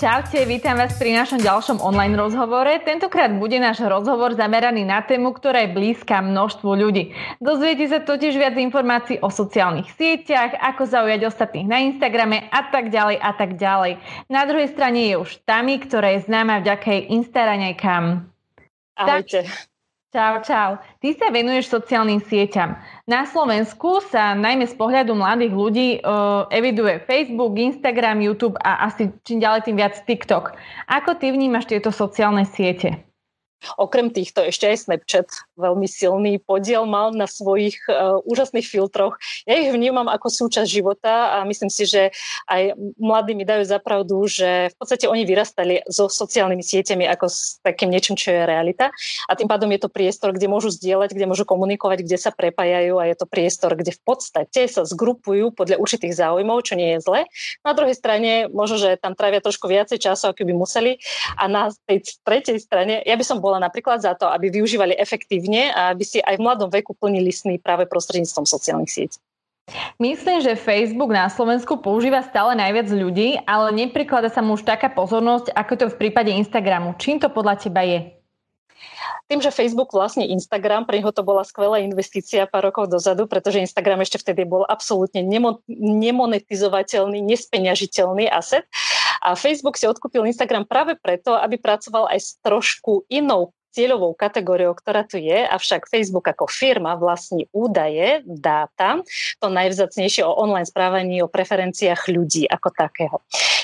Čaute, vítam vás pri našom ďalšom online rozhovore. Tentokrát bude náš rozhovor zameraný na tému, ktorá je blízka množstvu ľudí. Dozviete sa totiž viac informácií o sociálnych sieťach, ako zaujať ostatných na Instagrame a tak ďalej a tak ďalej. Na druhej strane je už Tami, ktorá je známa vďaka jej Instaraňajkám. Ahojte. Tak, Čau, čau. Ty sa venuješ sociálnym sieťam. Na Slovensku sa najmä z pohľadu mladých ľudí uh, eviduje Facebook, Instagram, YouTube a asi čím ďalej tým viac TikTok. Ako ty vnímaš tieto sociálne siete? Okrem týchto ešte aj Snapchat veľmi silný podiel mal na svojich uh, úžasných filtroch. Ja ich vnímam ako súčasť života a myslím si, že aj mladí mi dajú zapravdu, že v podstate oni vyrastali so sociálnymi sieťami ako s takým niečím, čo je realita. A tým pádom je to priestor, kde môžu zdieľať, kde môžu komunikovať, kde sa prepájajú a je to priestor, kde v podstate sa zgrupujú podľa určitých záujmov, čo nie je zle. Na druhej strane možno, že tam trávia trošku viacej času, ako by museli. A na tej tretej strane, ja by som bol bola napríklad za to, aby využívali efektívne a aby si aj v mladom veku plnili sny práve prostredníctvom sociálnych sietí. Myslím, že Facebook na Slovensku používa stále najviac ľudí, ale nepriklada sa mu už taká pozornosť, ako to v prípade Instagramu. Čím to podľa teba je? Tým, že Facebook vlastne Instagram, pre neho to bola skvelá investícia pár rokov dozadu, pretože Instagram ešte vtedy bol absolútne nemonetizovateľný, nespeňažiteľný asset. A Facebook si odkúpil Instagram práve preto, aby pracoval aj s trošku inou cieľovou kategóriou, ktorá tu je, avšak Facebook ako firma vlastní údaje, dáta, to najvzácnejšie o online správaní, o preferenciách ľudí ako takého.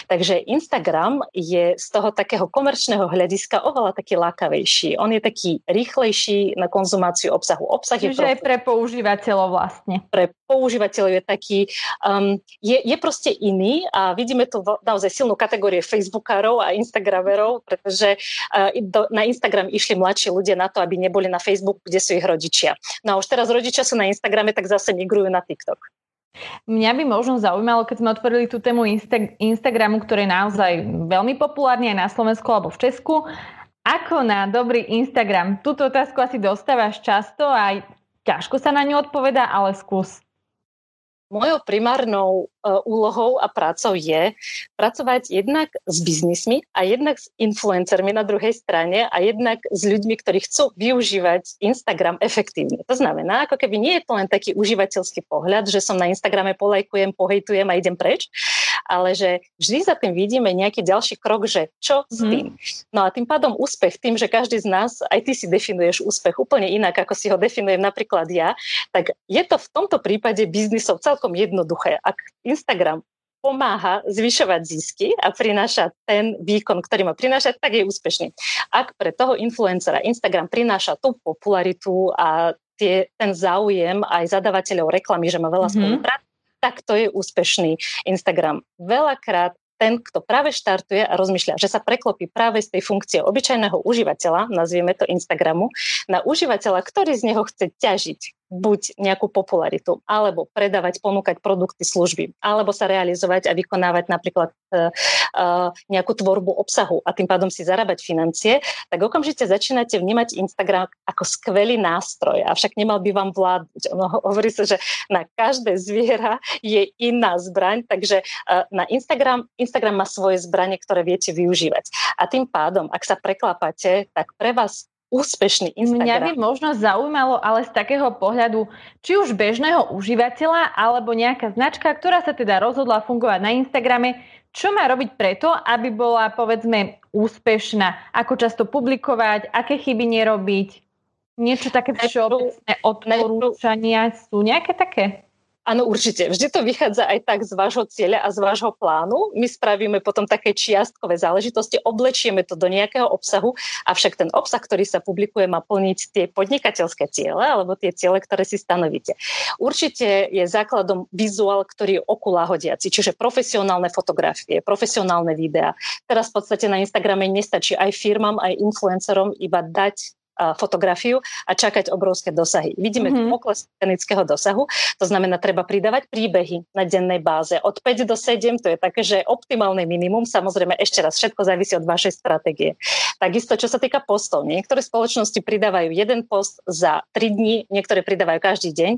Takže Instagram je z toho takého komerčného hľadiska oveľa taký lákavejší. On je taký rýchlejší na konzumáciu obsahu. Obsah Čiže je aj pre používateľov vlastne. Pre používateľov je taký, um, je, je proste iný a vidíme tu naozaj silnú kategórie Facebookárov a Instagramerov, pretože uh, do, na Instagram išli mladší ľudia na to, aby neboli na Facebooku, kde sú ich rodičia. No a už teraz rodičia sú na Instagrame, tak zase migrujú na TikTok. Mňa by možno zaujímalo, keď sme otvorili tú tému Insta- Instagramu, ktorý je naozaj veľmi populárny aj na Slovensku alebo v Česku. Ako na dobrý Instagram? Túto otázku asi dostávaš často a ťažko sa na ňu odpoveda, ale skús. Mojou primárnou uh, úlohou a prácou je pracovať jednak s biznismi a jednak s influencermi na druhej strane a jednak s ľuďmi, ktorí chcú využívať Instagram efektívne. To znamená, ako keby nie je to len taký užívateľský pohľad, že som na Instagrame polajkujem, pohejtujem a idem preč, ale že vždy za tým vidíme nejaký ďalší krok, že čo s mhm. tým. No a tým pádom úspech, tým, že každý z nás, aj ty si definuješ úspech úplne inak, ako si ho definujem napríklad ja, tak je to v tomto prípade biznisov celkom jednoduché. Ak Instagram pomáha zvyšovať zisky a prináša ten výkon, ktorý má prinášať, tak je úspešný. Ak pre toho influencera Instagram prináša tú popularitu a tie, ten záujem aj zadavateľov reklamy, že má veľa mm-hmm. spoluprác, tak to je úspešný Instagram. Veľakrát ten, kto práve štartuje a rozmýšľa, že sa preklopí práve z tej funkcie obyčajného užívateľa, nazvieme to Instagramu, na užívateľa, ktorý z neho chce ťažiť buď nejakú popularitu, alebo predávať, ponúkať produkty, služby, alebo sa realizovať a vykonávať napríklad uh, uh, nejakú tvorbu obsahu a tým pádom si zarábať financie, tak okamžite začínate vnímať Instagram ako skvelý nástroj. Avšak nemal by vám vládnuť. Ono hovorí sa, že na každé zviera je iná zbraň, takže uh, na Instagram, Instagram má svoje zbranie, ktoré viete využívať. A tým pádom, ak sa preklápate, tak pre vás úspešný Instagram. Mňa by možno zaujímalo, ale z takého pohľadu, či už bežného užívateľa, alebo nejaká značka, ktorá sa teda rozhodla fungovať na Instagrame, čo má robiť preto, aby bola, povedzme, úspešná? Ako často publikovať, aké chyby nerobiť? Niečo také všeobecné odporúčania sú nejaké také? Áno, určite. Vždy to vychádza aj tak z vášho cieľa a z vášho plánu. My spravíme potom také čiastkové záležitosti, oblečieme to do nejakého obsahu, avšak ten obsah, ktorý sa publikuje, má plniť tie podnikateľské ciele alebo tie ciele, ktoré si stanovíte. Určite je základom vizuál, ktorý je okuláhodiaci, čiže profesionálne fotografie, profesionálne videá. Teraz v podstate na Instagrame nestačí aj firmám, aj influencerom iba dať fotografiu a čakať obrovské dosahy. Vidíme mm-hmm. pokles scenického dosahu, to znamená, treba pridávať príbehy na dennej báze. Od 5 do 7 to je také, že optimálne minimum, samozrejme ešte raz, všetko závisí od vašej stratégie. Takisto, čo sa týka postov, niektoré spoločnosti pridávajú jeden post za 3 dní, niektoré pridávajú každý deň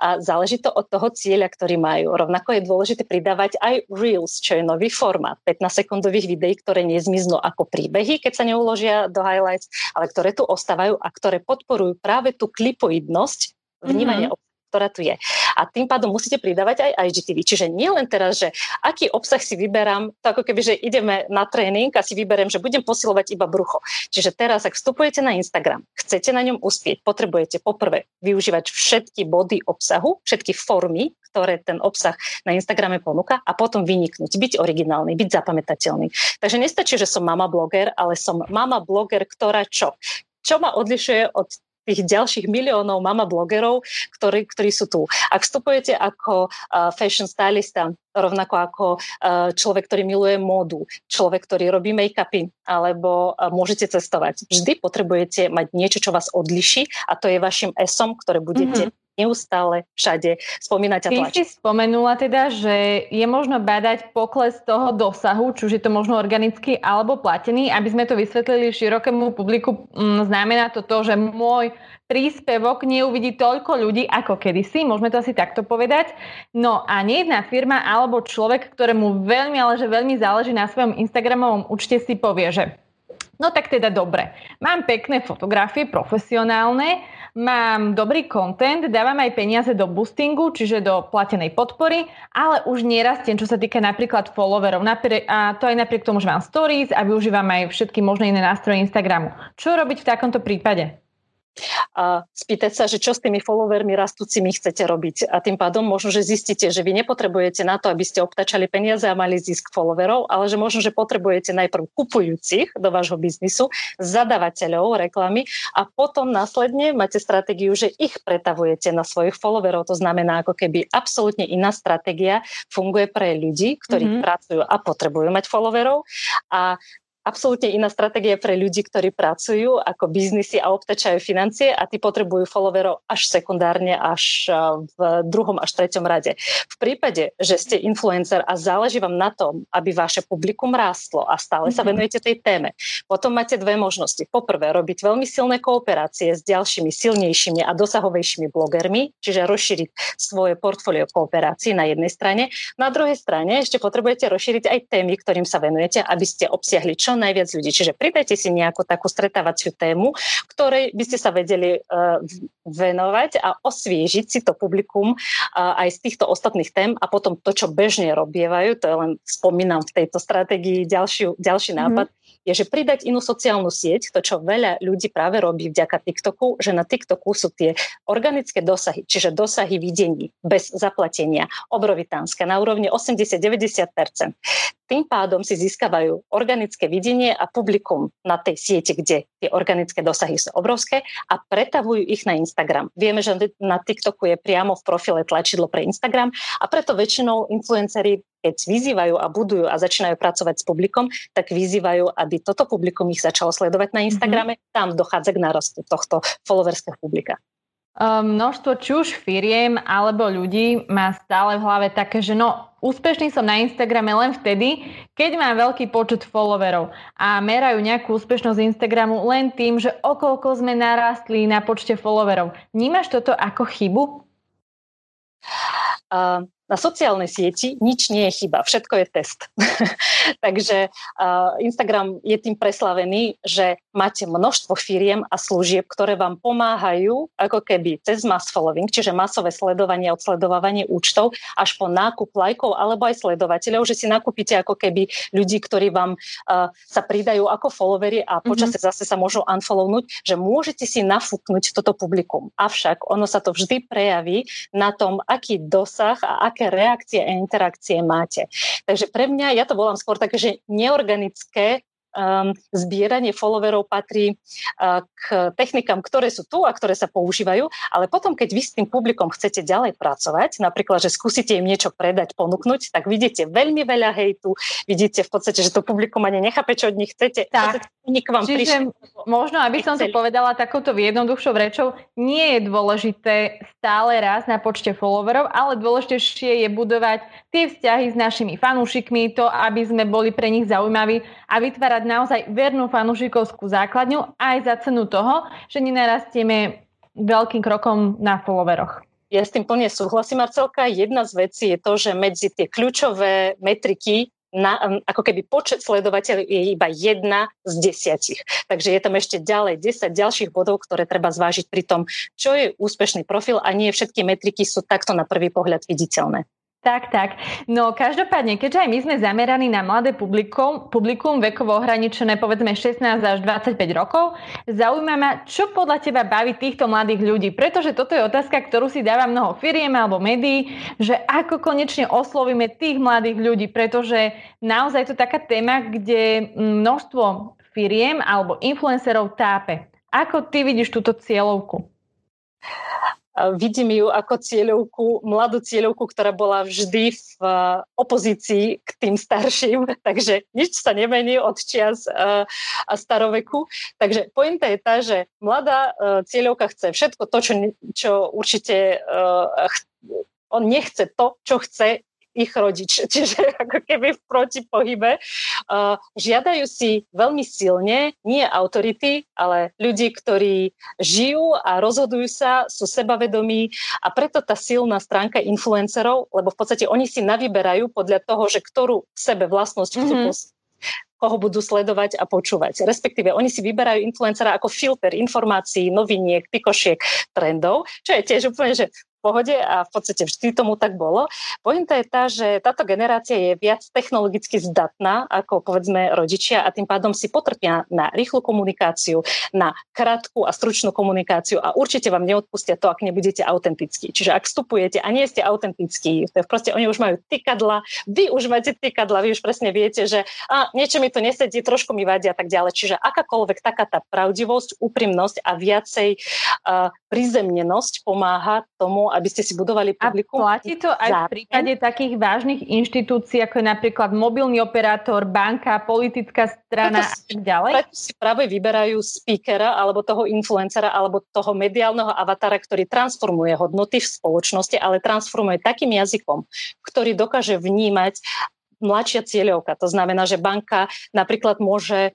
a záleží to od toho cieľa, ktorý majú. Rovnako je dôležité pridávať aj Reels, čo je nový formát 15-sekundových videí, ktoré nezmiznú ako príbehy, keď sa neuložia do highlights, ale ktoré tu ostávajú a ktoré podporujú práve tú klipoidnosť vnímania mm-hmm ktorá tu je. A tým pádom musíte pridávať aj IGTV. Čiže nie len teraz, že aký obsah si vyberám, to ako keby, že ideme na tréning a si vyberiem, že budem posilovať iba brucho. Čiže teraz, ak vstupujete na Instagram, chcete na ňom uspieť, potrebujete poprvé využívať všetky body obsahu, všetky formy, ktoré ten obsah na Instagrame ponúka a potom vyniknúť, byť originálny, byť zapamätateľný. Takže nestačí, že som mama bloger, ale som mama bloger, ktorá čo? Čo ma odlišuje od tých ďalších miliónov mama blogerov, ktorí, ktorí sú tu. Ak vstupujete ako uh, fashion stylista, rovnako ako uh, človek, ktorý miluje módu, človek, ktorý robí make-upy, alebo uh, môžete cestovať, vždy potrebujete mať niečo, čo vás odliší a to je vašim esom, ktoré budete mm-hmm neustále všade spomínať a tlačiť. Ty si spomenula teda, že je možno badať pokles toho dosahu, či už je to možno organický alebo platený. Aby sme to vysvetlili širokému publiku, mm, znamená to to, že môj príspevok neuvidí toľko ľudí ako kedysi, môžeme to asi takto povedať. No a nejedná firma alebo človek, ktorému veľmi, ale že veľmi záleží na svojom Instagramovom účte si povie, že No tak teda dobre. Mám pekné fotografie, profesionálne, mám dobrý content, dávam aj peniaze do boostingu, čiže do platenej podpory, ale už nerastiem, čo sa týka napríklad followerov. A to aj napriek tomu, že mám stories a využívam aj všetky možné iné nástroje Instagramu. Čo robiť v takomto prípade? A spýtať sa, že čo s tými followermi rastúcimi chcete robiť. A tým pádom možno, že zistíte, že vy nepotrebujete na to, aby ste obtačali peniaze a mali zisk followerov, ale že možno, že potrebujete najprv kupujúcich do vášho biznisu, zadavateľov reklamy a potom následne máte stratégiu, že ich pretavujete na svojich followerov. To znamená, ako keby absolútne iná stratégia funguje pre ľudí, ktorí mm-hmm. pracujú a potrebujú mať followerov a absolútne iná stratégia pre ľudí, ktorí pracujú ako biznisy a obtačajú financie a tí potrebujú followerov až sekundárne, až v druhom až treťom rade. V prípade, že ste influencer a záleží vám na tom, aby vaše publikum rástlo a stále sa mhm. venujete tej téme, potom máte dve možnosti. Poprvé, robiť veľmi silné kooperácie s ďalšími silnejšími a dosahovejšími blogermi, čiže rozšíriť svoje portfólio kooperácií na jednej strane. Na druhej strane ešte potrebujete rozšíriť aj témy, ktorým sa venujete, aby ste obsiahli čo najviac ľudí. Čiže pridajte si nejakú takú stretávaciu tému, ktorej by ste sa vedeli uh, venovať a osviežiť si to publikum uh, aj z týchto ostatných tém a potom to, čo bežne robievajú, to je len spomínam v tejto stratégii ďalší, ďalší mhm. nápad, mm-hmm. je, že pridať inú sociálnu sieť, to, čo veľa ľudí práve robí vďaka TikToku, že na TikToku sú tie organické dosahy, čiže dosahy videní bez zaplatenia, obrovitánske na úrovni 80-90%. Tým pádom si získavajú organické videnie a publikum na tej siete, kde tie organické dosahy sú obrovské a pretavujú ich na Instagram. Vieme, že na TikToku je priamo v profile tlačidlo pre Instagram a preto väčšinou influenceri keď vyzývajú a budujú a začínajú pracovať s publikom, tak vyzývajú, aby toto publikum ich začalo sledovať na Instagrame. Mm-hmm. Tam dochádza k nárastu tohto followerského publika. Um, množstvo či už firiem alebo ľudí má stále v hlave také, že no, úspešný som na Instagrame len vtedy, keď mám veľký počet followerov a merajú nejakú úspešnosť Instagramu len tým, že okolko sme narastli na počte followerov. Vnímaš toto ako chybu? Uh, na sociálnej sieti nič nie je chyba, všetko je test. Takže uh, Instagram je tým preslavený, že máte množstvo firiem a služieb, ktoré vám pomáhajú ako keby cez mass following, čiže masové sledovanie, odsledovávanie účtov, až po nákup lajkov alebo aj sledovateľov, že si nakúpite ako keby ľudí, ktorí vám uh, sa pridajú ako followery a počasie mm-hmm. zase sa môžu unfollownúť, že môžete si nafúknuť toto publikum. Avšak ono sa to vždy prejaví na tom, aký dosah a aké reakcie a interakcie máte. Takže pre mňa, ja to volám skôr také, že neorganické um, zbieranie followerov patrí uh, k technikám, ktoré sú tu a ktoré sa používajú, ale potom, keď vy s tým publikom chcete ďalej pracovať, napríklad, že skúsite im niečo predať, ponúknuť, tak vidíte veľmi veľa hejtu, vidíte v podstate, že to publikum ani nechápe, čo od nich chcete. Tak. K vám Čiže prišiel, možno, aby som to povedala takouto jednoduchšou rečou, nie je dôležité stále raz na počte followerov, ale dôležitejšie je budovať tie vzťahy s našimi fanúšikmi, to, aby sme boli pre nich zaujímaví a vytvárať naozaj vernú fanúšikovskú základňu aj za cenu toho, že nenarastieme veľkým krokom na followeroch. Ja s tým plne súhlasím, Marcelka. Jedna z vecí je to, že medzi tie kľúčové metriky na, ako keby počet sledovateľov je iba jedna z desiatich. Takže je tam ešte ďalej 10 ďalších bodov, ktoré treba zvážiť pri tom, čo je úspešný profil a nie všetky metriky sú takto na prvý pohľad viditeľné. Tak, tak. No každopádne, keďže aj my sme zameraní na mladé publikum, publikum vekovo ohraničené povedzme 16 až 25 rokov, zaujíma ma, čo podľa teba baví týchto mladých ľudí, pretože toto je otázka, ktorú si dáva mnoho firiem alebo médií, že ako konečne oslovíme tých mladých ľudí, pretože naozaj to taká téma, kde množstvo firiem alebo influencerov tápe. Ako ty vidíš túto cieľovku? Vidím ju ako cieľovku, mladú cieľovku, ktorá bola vždy v eh, opozícii k tým starším, takže nič sa nemení od čias eh, a staroveku. Takže pointa je tá, že mladá eh, cieľovka chce všetko to, čo, čo určite on nechce to, čo chce ich rodič, čiže ako keby v protipohybe. Uh, žiadajú si veľmi silne, nie autority, ale ľudí, ktorí žijú a rozhodujú sa, sú sebavedomí a preto tá silná stránka influencerov, lebo v podstate oni si navyberajú podľa toho, že ktorú v sebe vlastnosť chcú mm-hmm koho budú sledovať a počúvať. Respektíve oni si vyberajú influencera ako filter informácií, noviniek, pikošiek, trendov, čo je tiež úplne, že pohode a v podstate vždy tomu tak bolo. Pointa je tá, že táto generácia je viac technologicky zdatná ako povedzme rodičia a tým pádom si potrpia na rýchlu komunikáciu, na krátku a stručnú komunikáciu a určite vám neodpustia to, ak nebudete autentickí. Čiže ak vstupujete a nie ste autentickí, to je proste oni už majú tykadla, vy už máte tykadla, vy už presne viete, že a, niečo mi to nesedí, trošku mi vadia a tak ďalej. Čiže akákoľvek taká tá pravdivosť, úprimnosť a viacej uh, prizemnenosť pomáha tomu, aby ste si budovali publikum. A platí to aj v prípade takých vážnych inštitúcií, ako je napríklad mobilný operátor, banka, politická strana a tak ďalej? Preto si práve vyberajú speakera alebo toho influencera alebo toho mediálneho avatara, ktorý transformuje hodnoty v spoločnosti, ale transformuje takým jazykom, ktorý dokáže vnímať mladšia cieľovka. To znamená, že banka napríklad môže e,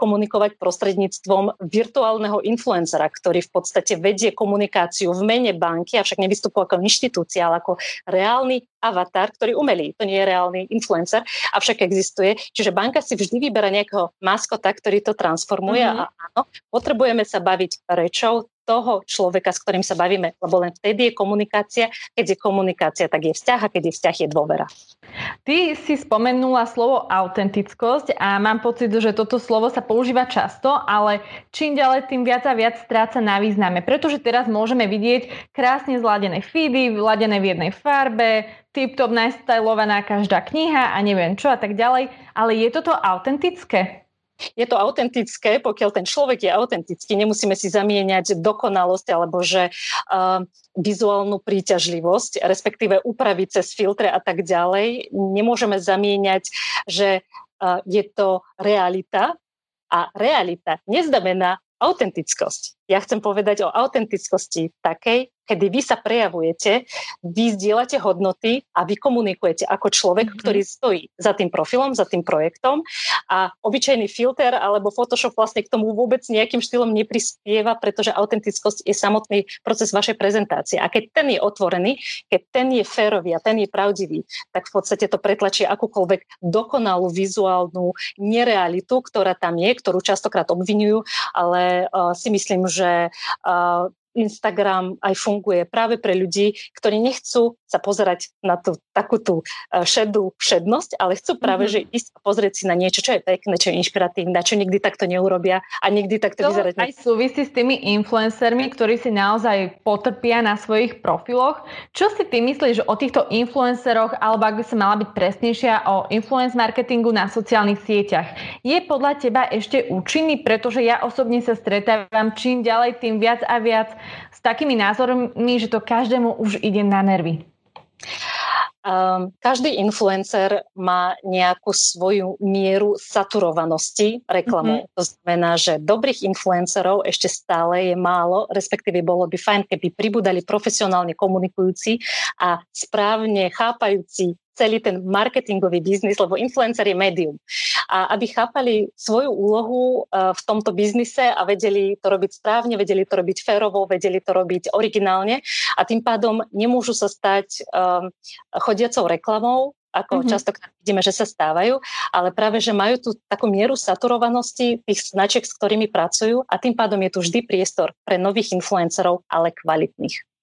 komunikovať prostredníctvom virtuálneho influencera, ktorý v podstate vedie komunikáciu v mene banky, avšak nevystupuje ako inštitúcia, ale ako reálny avatar, ktorý umelý. To nie je reálny influencer, avšak existuje. Čiže banka si vždy vyberá nejakého maskota, ktorý to transformuje mm-hmm. a áno, potrebujeme sa baviť rečou toho človeka, s ktorým sa bavíme, lebo len vtedy je komunikácia. Keď je komunikácia, tak je vzťah a keď je vzťah, je dôvera. Ty si spomenula slovo autentickosť a mám pocit, že toto slovo sa používa často, ale čím ďalej, tým viac a viac stráca na význame, pretože teraz môžeme vidieť krásne zladené feedy, vladené v jednej farbe, tip-top najstylovaná každá kniha a neviem čo a tak ďalej, ale je toto autentické? Je to autentické, pokiaľ ten človek je autentický, nemusíme si zamieňať dokonalosť alebo že uh, vizuálnu príťažlivosť, respektíve upraviť cez filtre a tak ďalej. Nemôžeme zamieňať, že uh, je to realita a realita neznamená autentickosť. Ja chcem povedať o autentickosti takej, kedy vy sa prejavujete, vy zdieľate hodnoty a vy komunikujete ako človek, mm-hmm. ktorý stojí za tým profilom, za tým projektom a obyčajný filter alebo Photoshop vlastne k tomu vôbec nejakým štýlom neprispieva, pretože autentickosť je samotný proces vašej prezentácie. A keď ten je otvorený, keď ten je férový a ten je pravdivý, tak v podstate to pretlačí akúkoľvek dokonalú vizuálnu nerealitu, ktorá tam je, ktorú častokrát obvinujú, ale uh, si myslím, že uh, Instagram aj funguje práve pre ľudí, ktorí nechcú sa pozerať na tú takú tú e, šedú všednosť, ale chcú práve, mm-hmm. že ísť a pozrieť si na niečo, čo je pekné, čo je inšpiratívne, čo nikdy takto neurobia a nikdy takto to vyzerať. aj súvisí s tými influencermi, ktorí si naozaj potrpia na svojich profiloch. Čo si ty myslíš o týchto influenceroch, alebo ak by sa mala byť presnejšia, o influence marketingu na sociálnych sieťach? Je podľa teba ešte účinný, pretože ja osobne sa stretávam čím ďalej, tým viac a viac s takými názormi, že to každému už ide na nervy. Um, každý influencer má nejakú svoju mieru saturovanosti reklamou. Mm-hmm. To znamená, že dobrých influencerov ešte stále je málo, respektíve bolo by fajn, keby pribudali profesionálne komunikujúci a správne chápajúci celý ten marketingový biznis, lebo influencer je médium. A aby chápali svoju úlohu uh, v tomto biznise a vedeli to robiť správne, vedeli to robiť férovo, vedeli to robiť originálne a tým pádom nemôžu sa stať um, chodiacou reklamou, ako mm-hmm. častokrát vidíme, že sa stávajú, ale práve, že majú tú takú mieru saturovanosti tých značiek, s ktorými pracujú a tým pádom je tu vždy priestor pre nových influencerov, ale kvalitných.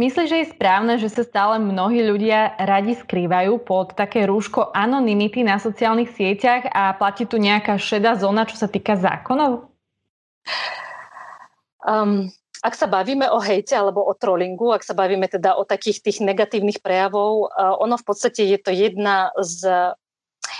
Myslíš, že je správne, že sa stále mnohí ľudia radi skrývajú pod také rúško anonymity na sociálnych sieťach a platí tu nejaká šedá zóna, čo sa týka zákonov? Um, ak sa bavíme o hejte alebo o trollingu, ak sa bavíme teda o takých tých negatívnych prejavov, ono v podstate je to jedna z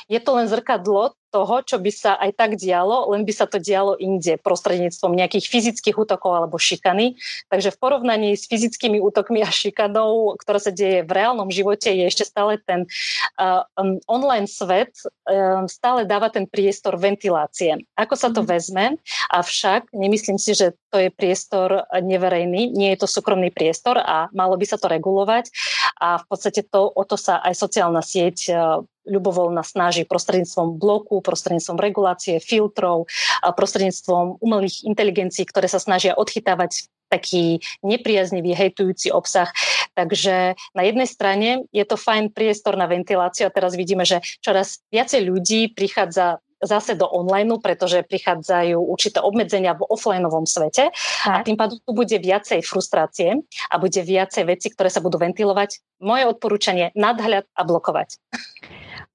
je to len zrkadlo toho, čo by sa aj tak dialo, len by sa to dialo inde prostredníctvom nejakých fyzických útokov alebo šikany. Takže v porovnaní s fyzickými útokmi a šikanou, ktorá sa deje v reálnom živote, je ešte stále ten uh, um, online svet um, stále dáva ten priestor ventilácie. Ako sa to mhm. vezme? Avšak nemyslím si, že to je priestor neverejný, nie je to súkromný priestor a malo by sa to regulovať a v podstate to, o to sa aj sociálna sieť uh, ľubovoľna snaží prostredníctvom bloku, prostredníctvom regulácie, filtrov, prostredníctvom umelých inteligencií, ktoré sa snažia odchytávať taký nepriaznivý, hejtujúci obsah. Takže na jednej strane je to fajn priestor na ventiláciu a teraz vidíme, že čoraz viacej ľudí prichádza zase do online, pretože prichádzajú určité obmedzenia v offlineovom svete tak. a tým pádom tu bude viacej frustrácie a bude viacej veci, ktoré sa budú ventilovať. Moje odporúčanie nadhľad a blokovať.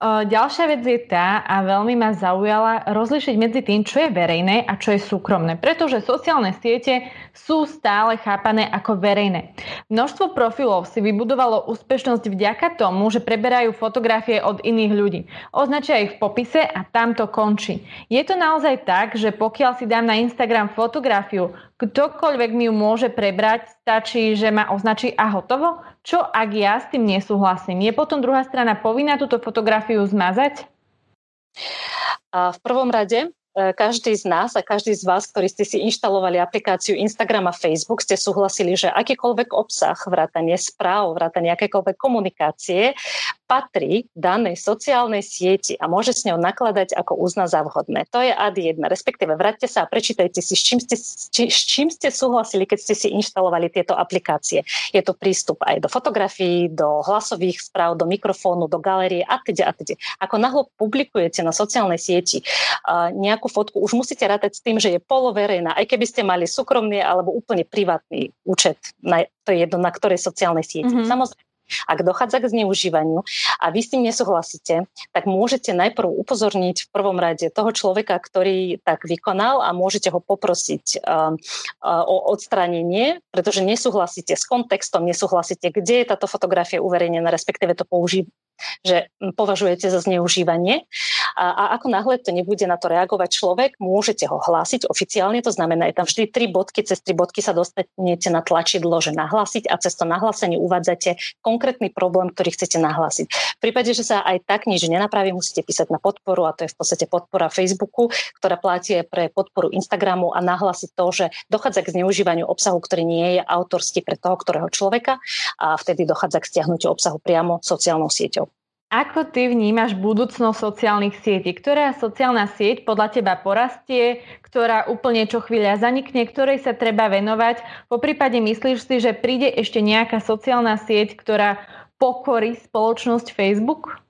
Ďalšia vec je tá, a veľmi ma zaujala, rozlišiť medzi tým, čo je verejné a čo je súkromné. Pretože sociálne siete sú stále chápané ako verejné. Množstvo profilov si vybudovalo úspešnosť vďaka tomu, že preberajú fotografie od iných ľudí. Označia ich v popise a tam to končí. Je to naozaj tak, že pokiaľ si dám na Instagram fotografiu, ktokoľvek mi ju môže prebrať, stačí, že ma označí a hotovo? Čo ak ja s tým nesúhlasím? Je potom druhá strana povinná túto fotografiu zmazať? A v prvom rade každý z nás a každý z vás, ktorí ste si inštalovali aplikáciu Instagram a Facebook, ste súhlasili, že akýkoľvek obsah, vrátanie správ, vrátanie akékoľvek komunikácie patrí danej sociálnej sieti a môže s ňou nakladať ako uzna za vhodné. To je ad 1, respektíve vráťte sa a prečítajte si, s čím, ste, či, s čím ste súhlasili, keď ste si inštalovali tieto aplikácie. Je to prístup aj do fotografií, do hlasových správ, do mikrofónu, do galérie a teda a teda. Ako nahlo publikujete na sociálnej sieti uh, nejakú nejakú fotku, už musíte rátať s tým, že je poloverejná, aj keby ste mali súkromný alebo úplne privátny účet, na, to je jedno na ktorej sociálnej sieti. Mm-hmm. Samozrejme, ak dochádza k zneužívaniu a vy s tým nesúhlasíte, tak môžete najprv upozorniť v prvom rade toho človeka, ktorý tak vykonal a môžete ho poprosiť uh, uh, o odstránenie, pretože nesúhlasíte s kontextom, nesúhlasíte, kde je táto fotografia uverejnená, respektíve to použí, že považujete za zneužívanie. A, a ako náhle to nebude na to reagovať človek, môžete ho hlásiť oficiálne, to znamená, je tam vždy tri bodky, cez tri bodky sa dostanete na tlačidlo, že nahlásiť a cez to nahlásenie uvádzate konkrétny problém, ktorý chcete nahlásiť. V prípade, že sa aj tak nič nenapraví, musíte písať na podporu a to je v podstate podpora Facebooku, ktorá platí pre podporu Instagramu a nahlásiť to, že dochádza k zneužívaniu obsahu, ktorý nie je autorský pre toho, ktorého človeka a vtedy dochádza k stiahnutiu obsahu priamo sociálnou sieťou. Ako ty vnímaš budúcnosť sociálnych sietí? Ktorá sociálna sieť podľa teba porastie, ktorá úplne čo chvíľa zanikne, ktorej sa treba venovať? Po prípade myslíš si, že príde ešte nejaká sociálna sieť, ktorá pokorí spoločnosť Facebook?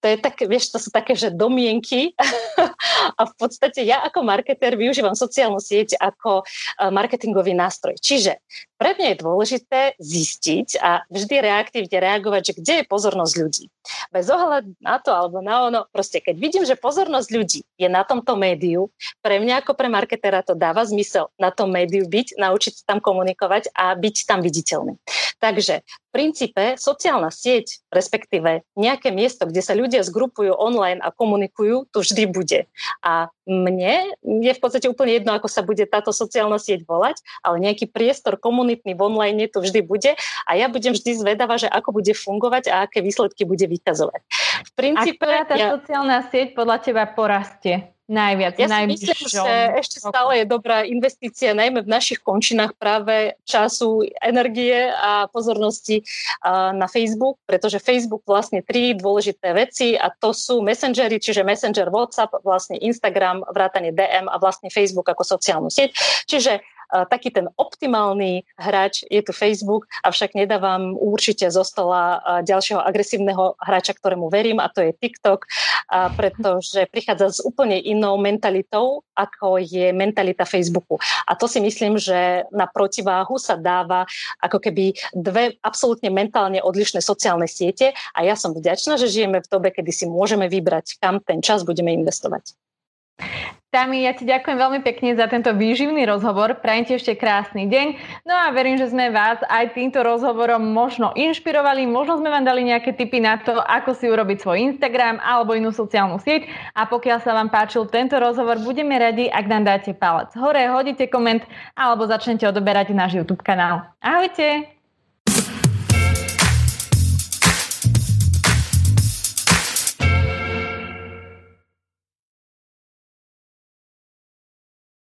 To je tak, vieš, to sú také, že domienky a v podstate ja ako marketér využívam sociálnu sieť ako eh, marketingový nástroj. Čiže pre mňa je dôležité zistiť a vždy reaktívne reagovať, že kde je pozornosť ľudí. Bez ohľadu na to alebo na ono, proste keď vidím, že pozornosť ľudí je na tomto médiu, pre mňa ako pre marketera to dáva zmysel na tom médiu byť, naučiť sa tam komunikovať a byť tam viditeľný. Takže princípe sociálna sieť, respektíve nejaké miesto, kde sa ľudia zgrupujú online a komunikujú, to vždy bude. A mne je v podstate úplne jedno, ako sa bude táto sociálna sieť volať, ale nejaký priestor komunitný v online to vždy bude a ja budem vždy zvedavá, že ako bude fungovať a aké výsledky bude vykazovať. V princípe, a ktorá tá ja... sociálna sieť podľa teba porastie? Najviac. Ja si myslím, že ešte stále je dobrá investícia, najmä v našich končinách práve času, energie a pozornosti na Facebook, pretože Facebook vlastne tri dôležité veci a to sú messengery, čiže Messenger, WhatsApp, vlastne Instagram, vrátanie DM a vlastne Facebook ako sociálnu sieť. Čiže taký ten optimálny hráč je tu Facebook, avšak nedávam určite zo stola ďalšieho agresívneho hráča, ktorému verím a to je TikTok, pretože prichádza s úplne inou mentalitou, ako je mentalita Facebooku. A to si myslím, že na protiváhu sa dáva ako keby dve absolútne mentálne odlišné sociálne siete a ja som vďačná, že žijeme v dobe, kedy si môžeme vybrať, kam ten čas budeme investovať. Tami, ja ti ďakujem veľmi pekne za tento výživný rozhovor. Prajem ti ešte krásny deň. No a verím, že sme vás aj týmto rozhovorom možno inšpirovali, možno sme vám dali nejaké tipy na to, ako si urobiť svoj Instagram alebo inú sociálnu sieť. A pokiaľ sa vám páčil tento rozhovor, budeme radi, ak nám dáte palec hore, hodíte koment alebo začnete odoberať náš YouTube kanál. Ahojte!